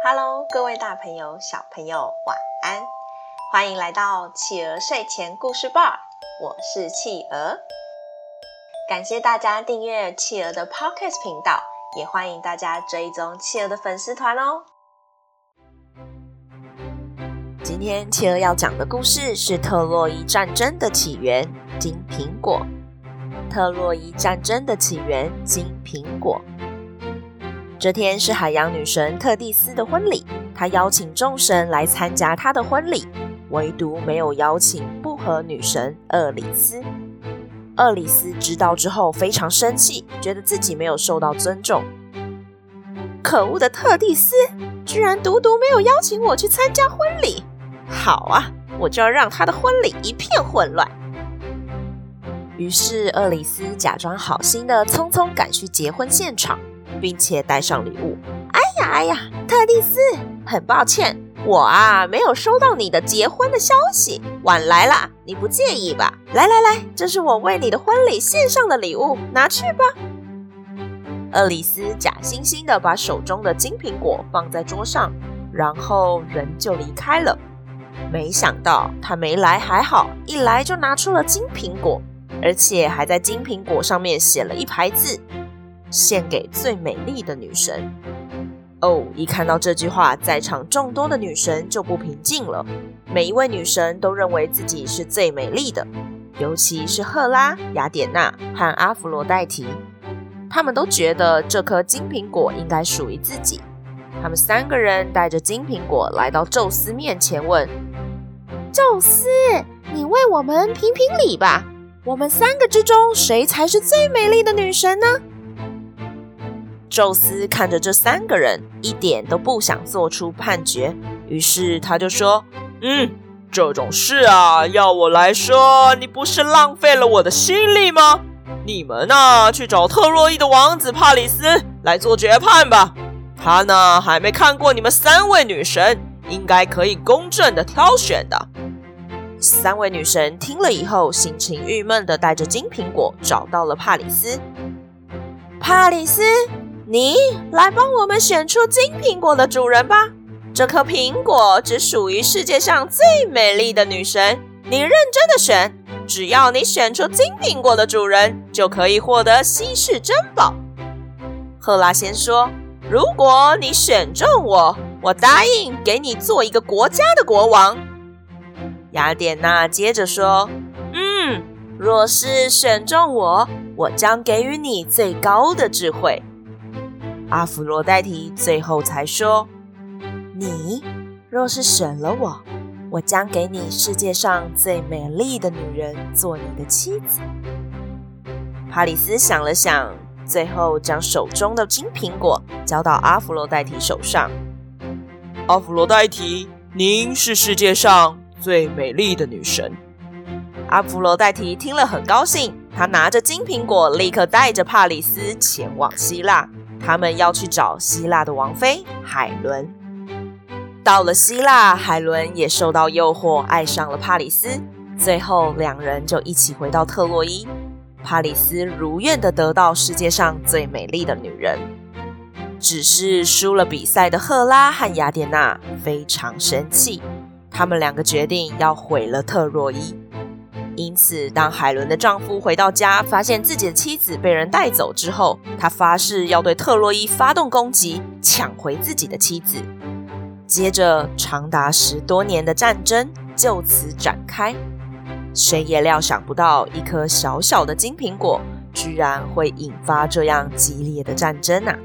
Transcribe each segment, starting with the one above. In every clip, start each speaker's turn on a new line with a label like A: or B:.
A: Hello，各位大朋友、小朋友，晚安！欢迎来到企鹅睡前故事吧，我是企鹅。感谢大家订阅企鹅的 Podcast 频道，也欢迎大家追踪企鹅的粉丝团哦。今天企鹅要讲的故事是特洛伊战争的起源——金苹果。特洛伊战争的起源——金苹果。这天是海洋女神特蒂斯的婚礼，她邀请众神来参加她的婚礼，唯独没有邀请不和女神厄里斯。厄里斯知道之后非常生气，觉得自己没有受到尊重。可恶的特蒂斯，居然独独没有邀请我去参加婚礼！好啊，我就要让她的婚礼一片混乱。于是厄里斯假装好心的匆匆赶去结婚现场。并且带上礼物。哎呀哎呀，特蒂斯，很抱歉，我啊没有收到你的结婚的消息，晚来啦，你不介意吧？来来来，这是我为你的婚礼献上的礼物，拿去吧。厄里斯假惺惺的把手中的金苹果放在桌上，然后人就离开了。没想到他没来还好，一来就拿出了金苹果，而且还在金苹果上面写了一排字。献给最美丽的女神。哦，一看到这句话，在场众多的女神就不平静了。每一位女神都认为自己是最美丽的，尤其是赫拉、雅典娜和阿芙罗黛蒂，她们都觉得这颗金苹果应该属于自己。她们三个人带着金苹果来到宙斯面前，问：“宙斯，你为我们评评理吧？我们三个之中，谁才是最美丽的女神呢？”宙斯看着这三个人，一点都不想做出判决，于是他就说：“
B: 嗯，这种事啊，要我来说，你不是浪费了我的心力吗？你们呢，去找特洛伊的王子帕里斯来做决判吧。他呢，还没看过你们三位女神，应该可以公正的挑选的。”
A: 三位女神听了以后，心情郁闷的带着金苹果找到了帕里斯。帕里斯。你来帮我们选出金苹果的主人吧。这颗苹果只属于世界上最美丽的女神。你认真的选，只要你选出金苹果的主人，就可以获得稀世珍宝。赫拉先说：“如果你选中我，我答应给你做一个国家的国王。”雅典娜接着说：“嗯，若是选中我，我将给予你最高的智慧。”阿芙罗黛蒂最后才说：“你若是选了我，我将给你世界上最美丽的女人做你的妻子。”帕里斯想了想，最后将手中的金苹果交到阿芙罗黛蒂手上。
B: 阿芙罗黛蒂，您是世界上最美丽的女神。
A: 阿芙罗黛蒂听了很高兴，她拿着金苹果，立刻带着帕里斯前往希腊。他们要去找希腊的王妃海伦。到了希腊，海伦也受到诱惑，爱上了帕里斯。最后，两人就一起回到特洛伊。帕里斯如愿的得到世界上最美丽的女人，只是输了比赛的赫拉和雅典娜非常生气，他们两个决定要毁了特洛伊。因此，当海伦的丈夫回到家，发现自己的妻子被人带走之后，他发誓要对特洛伊发动攻击，抢回自己的妻子。接着，长达十多年的战争就此展开。谁也料想不到，一颗小小的金苹果，居然会引发这样激烈的战争啊！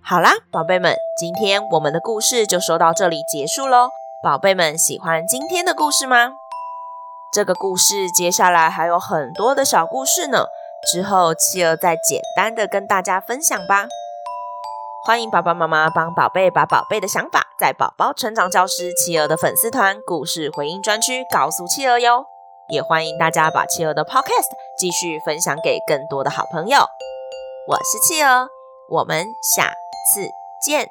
A: 好啦，宝贝们，今天我们的故事就说到这里结束喽。宝贝们，喜欢今天的故事吗？这个故事接下来还有很多的小故事呢，之后企鹅再简单的跟大家分享吧。欢迎爸爸妈妈帮宝贝把宝贝的想法在宝宝成长教师企鹅的粉丝团故事回应专区告诉企鹅哟。也欢迎大家把企鹅的 Podcast 继续分享给更多的好朋友。我是企鹅，我们下次见，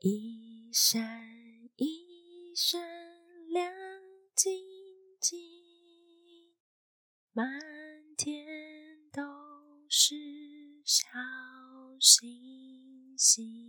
A: 一闪一闪亮晶晶满天都是小星星。